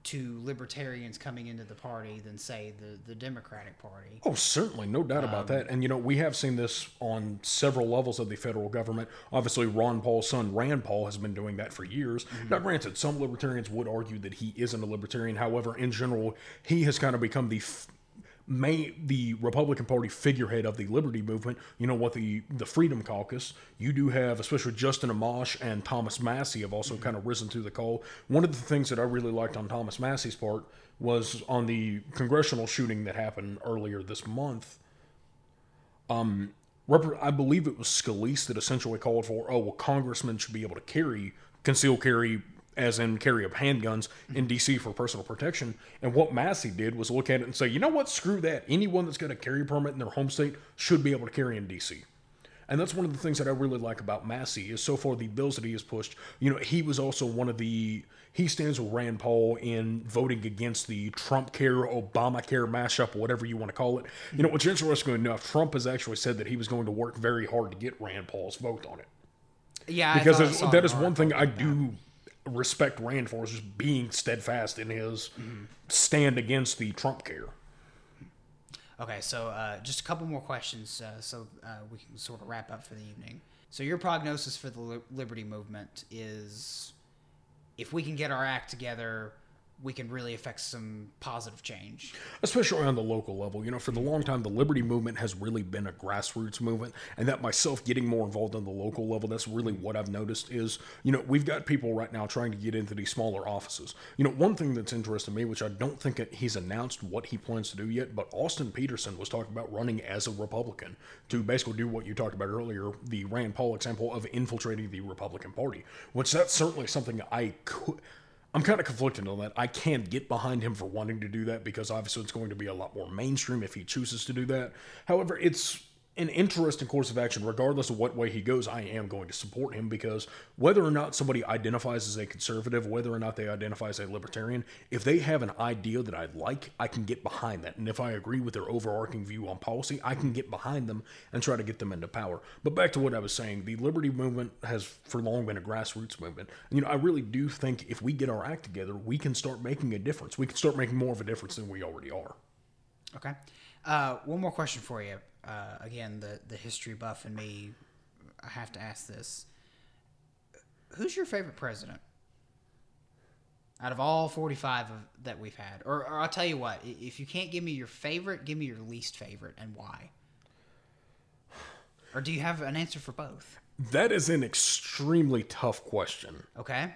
to libertarians coming into the party than say the, the Democratic Party. Oh, certainly, no doubt about um, that. And you know, we have seen this on several levels of the federal government. Obviously, Ron Paul's son Rand Paul has been doing that for years. Mm-hmm. Now, granted, some libertarians would argue that he isn't a libertarian. However, in general, he has kind of become the f- may the Republican Party figurehead of the Liberty Movement. You know what the the Freedom Caucus. You do have, especially Justin Amash and Thomas Massie have also mm-hmm. kind of risen to the call. One of the things that I really liked on Thomas Massie's part was on the congressional shooting that happened earlier this month. Um, I believe it was Scalise that essentially called for, oh well, congressmen should be able to carry concealed carry as in carry of handguns in DC for personal protection. And what Massie did was look at it and say, you know what, screw that. Anyone that's got a carry permit in their home state should be able to carry in DC. And that's one of the things that I really like about Massie is so far the bills that he has pushed. You know, he was also one of the he stands with Rand Paul in voting against the Trump care, Obamacare mashup, whatever you want to call it. You know, what's interesting enough, Trump has actually said that he was going to work very hard to get Rand Paul's vote on it. Yeah, because that is one thing I do respect Rand for is just being steadfast in his mm-hmm. stand against the Trump care. Okay, so uh, just a couple more questions uh, so uh, we can sort of wrap up for the evening. So, your prognosis for the Liberty Movement is if we can get our act together, we can really affect some positive change. Especially on the local level. You know, for the long time, the Liberty Movement has really been a grassroots movement. And that myself getting more involved on the local level, that's really what I've noticed is, you know, we've got people right now trying to get into these smaller offices. You know, one thing that's interesting to me, which I don't think he's announced what he plans to do yet, but Austin Petersen was talking about running as a Republican to basically do what you talked about earlier, the Rand Paul example of infiltrating the Republican Party, which that's certainly something I could I'm kind of conflicted on that. I can't get behind him for wanting to do that because obviously it's going to be a lot more mainstream if he chooses to do that. However, it's an interesting course of action, regardless of what way he goes, I am going to support him because whether or not somebody identifies as a conservative, whether or not they identify as a libertarian, if they have an idea that I like, I can get behind that. And if I agree with their overarching view on policy, I can get behind them and try to get them into power. But back to what I was saying, the liberty movement has for long been a grassroots movement. You know, I really do think if we get our act together, we can start making a difference. We can start making more of a difference than we already are. Okay. Uh, one more question for you. Uh, again, the the history buff in me, I have to ask this: Who's your favorite president out of all forty-five of, that we've had? Or, or I'll tell you what: if you can't give me your favorite, give me your least favorite and why. Or do you have an answer for both? That is an extremely tough question. Okay.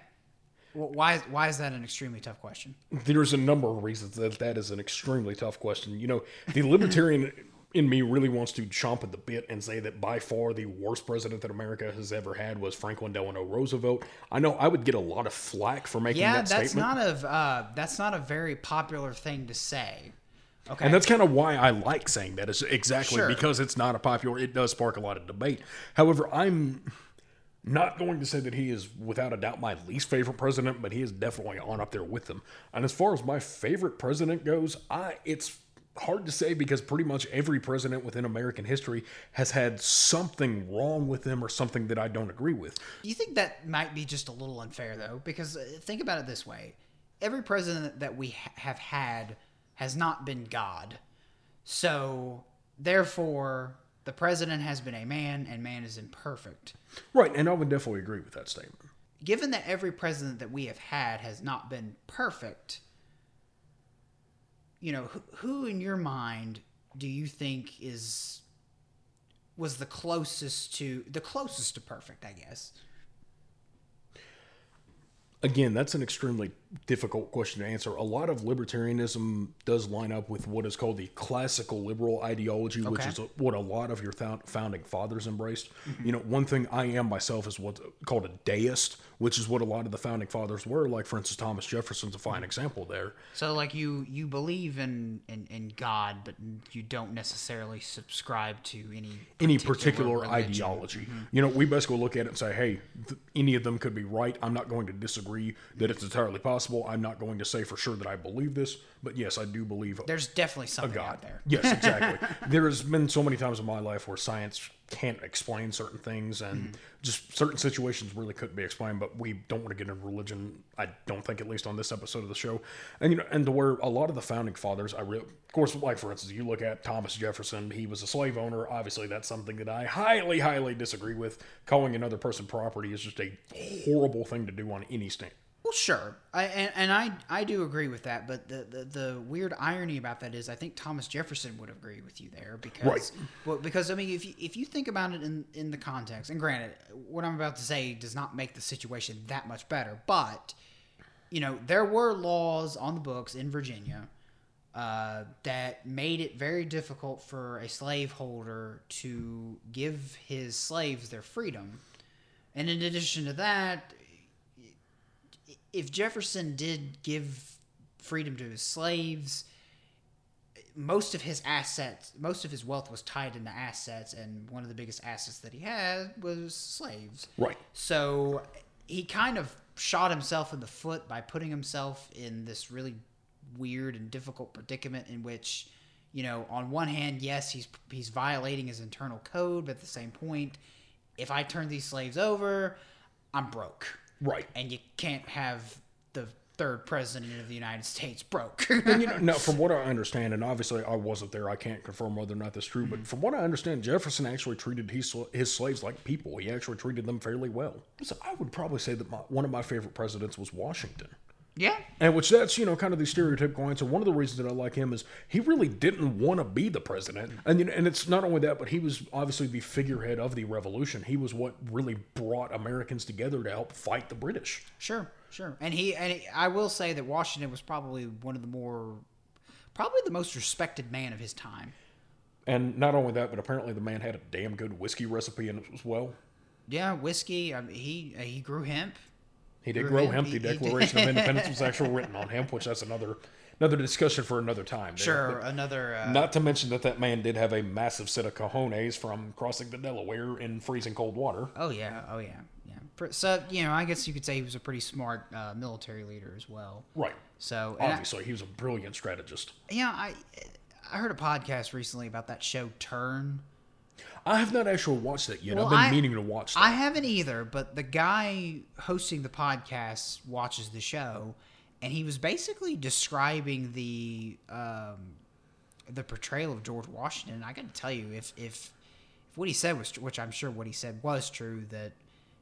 Well, why why is that an extremely tough question? There's a number of reasons that that is an extremely tough question. You know, the libertarian in me really wants to chomp at the bit and say that by far the worst president that America has ever had was Franklin Delano Roosevelt. I know I would get a lot of flack for making Yeah, that that's statement. not a uh, that's not a very popular thing to say. Okay. And that's kind of why I like saying that is exactly Sure. because it's not a popular. It does spark a lot of debate. However, I'm not going to say that he is without a doubt my least favorite president, but he is definitely on up there with them. And as far as my favorite president goes, I it's hard to say because pretty much every president within American history has had something wrong with them or something that I don't agree with. Do you think that might be just a little unfair, though? Because uh, think about it this way: every president that we ha- have had has not been God, so therefore the president has been a man, and man is imperfect. Right, and I would definitely agree with that statement. Given that every president that we have had has not been perfect, you know, who, who in your mind do you think is was the closest to the closest to perfect? I guess. Again, that's an extremely difficult question to answer. A lot of libertarianism does line up with what is called the classical liberal ideology, which is what a lot of your founding fathers embraced. Mm-hmm. You know, one thing I am myself is what's called a deist, which is what a lot of the founding fathers were. Like, for instance, Thomas Jefferson's a Mm-hmm. fine example there. So like you you believe in in, in God, but you don't necessarily subscribe to any any particular religion. Mm-hmm. ideology. You know, we basically look at it and say, hey, th- any of them could be right. I'm not going to disagree that it's entirely possible. I'm not going to say for sure that I believe this, but yes, I do believe There's definitely a something God. out there. Yes, exactly. there has been so many times in my life where science can't explain certain things and Mm-hmm. just certain situations really couldn't be explained, but we don't want to get into religion. I don't think, at least on this episode of the show. And, you know, and to where a lot of the founding fathers, I really, of course, like for instance, you look at Thomas Jefferson, he was a slave owner. Obviously, that's something that I highly, highly disagree with. Calling another person property is just a horrible thing to do on any stand. Well, sure, I and, and I I do agree with that. But the, the the weird irony about that is, I think Thomas Jefferson would agree with you there because Right. well, because I mean, if you, if you think about it in in the context, and granted, what I'm about to say does not make the situation that much better, but you know, there were laws on the books in Virginia uh, that made it very difficult for a slaveholder to give his slaves their freedom. And in addition to that, if Jefferson did give freedom to his slaves, most of his assets, most of his wealth was tied into assets, and one of the biggest assets that he had was slaves. Right. So he kind of shot himself in the foot by putting himself in this really weird and difficult predicament in which, you know, on one hand, yes, he's he's violating his internal code, but at the same point, if I turn these slaves over, I'm broke. Right. And you can't have the third president of the United States broke. And you know, now from what I understand, and obviously I wasn't there, I can't confirm whether or not that's true. But mm-hmm. from what I understand, Jefferson actually treated his his slaves like people. He actually treated them fairly well. So I would probably say that my, one of my favorite presidents was Washington. Yeah. And which that's, you know, kind of the stereotypical answer. One of the reasons that I like him is he really didn't want to be the president. And you know, and it's not only that, but he was obviously the figurehead of the revolution. He was what really brought Americans together to help fight the British. Sure, sure. And he and he, I will say that Washington was probably one of the more probably the most respected man of his time. And not only that, but apparently the man had a damn good whiskey recipe in it as well. Yeah, whiskey. I mean, he he grew hemp. He did grow hemp. The. Declaration of Independence was actually written on hemp, which that's another another discussion for another time. there. Sure, another. Uh, Not to mention that that man did have a massive set of cojones from crossing the Delaware in freezing cold water. Oh yeah, oh yeah, yeah. So you know, I guess you could say he was a pretty smart uh, military leader as well. Right. So and I- Obviously, he was a brilliant strategist. yeah, I I heard a podcast recently about that show Turn. I have not actually watched that yet. Well, I've been I- meaning to watch that. I haven't either, but the guy hosting the podcast watches the show, and he was basically describing the um, the portrayal of George Washington. I got to tell you, if if if what he said was, tr- which I'm sure what he said was true, that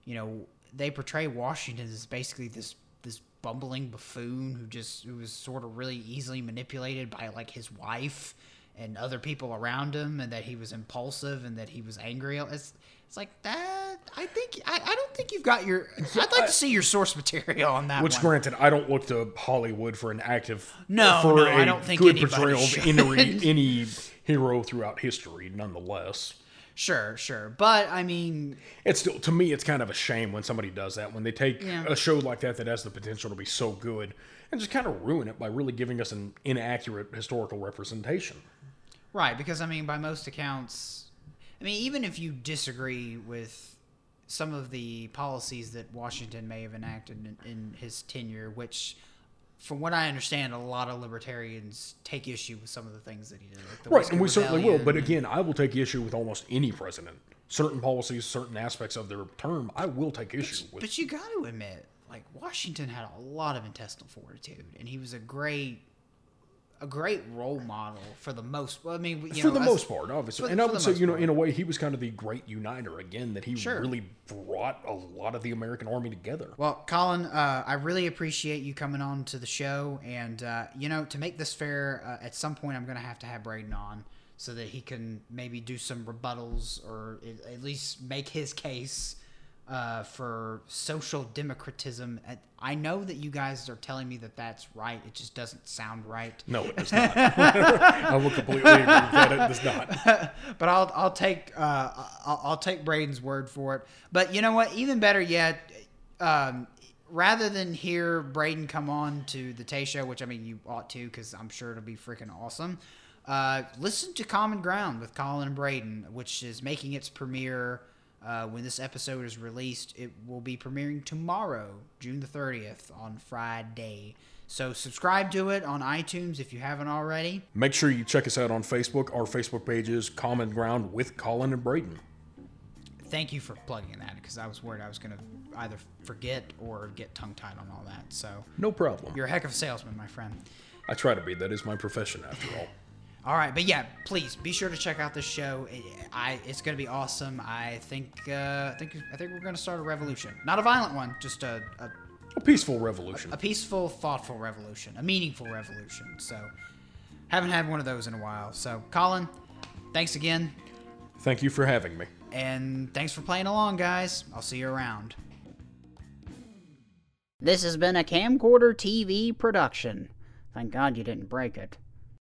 you know they portray Washington as basically this this bumbling buffoon who just who was sort of really easily manipulated by like his wife and other people around him, and that he was impulsive and that he was angry. It's it's like that. I think I, I don't think you've got your. I'd like to see your source material on that Which, one. granted, I don't look to Hollywood for an active No, for no, a I don't think good anybody portrayal of any, any hero throughout history. Nonetheless, Sure, sure, but I mean, it's still to me, it's kind of a shame when somebody does that when they take Yeah. a show like that that has the potential to be so good and just kind of ruin it by really giving us an inaccurate historical representation. Right, because I mean, by most accounts, I mean, even if you disagree with some of the policies that Washington may have enacted in, in his tenure, which, from what I understand, a lot of libertarians take issue with some of the things that he did. Like Right, and we certainly will. But again, I will take issue with almost any president. Certain policies, certain aspects of their term, I will take issue with. But you got to admit, like Washington had a lot of intestinal fortitude, and he was a great, a great role model for the most. Well, I mean, you for know, the most part, obviously. for- and I would say, you know, part. in a way, he was kind of the great uniter again. That he Sure. really brought a lot of the American army together. Well, Collin, uh, I really appreciate you coming on to the show, and uh, you know, to make this fair, uh, at some point I'm going to have to have Braidon on so that he can maybe do some rebuttals or at least make his case uh, for social democratism. I know that you guys are telling me that that's right. It just doesn't sound right. No, it does not. I will completely agree with that. It does not. but I'll I'll take uh, I'll, I'll take Braidon's word for it. But you know what? Even better yet, um, rather than hear Braidon come on to the Tay Show, which I mean you ought to, because I'm sure it'll be freaking awesome. Uh, listen to Common Ground with Collin and Braidon, which is making its premiere. Uh, when this episode is released, it will be premiering tomorrow, June the 30th, on Friday. So subscribe to it on iTunes if you haven't already. Make sure you check us out on Facebook. Our Facebook page is Common Ground with Collin and Braidon. thank you for plugging that because I was worried I was going to either forget or get tongue tied on all that. So No problem. you're a heck of a salesman, my friend. I try to be. That is my profession, after all. All right, but yeah, please be sure to check out this show. It, I it's going to be awesome. I think uh, I think I think we're going to start a revolution, not a violent one, just a, a A peaceful revolution. a peaceful, thoughtful revolution, a meaningful revolution. So haven't had one of those in a while. So Collin, thanks again, Thank you for having me. and thanks for playing along, guys. I'll see you around. This has been a Camcorder TV production. Thank God you didn't break it.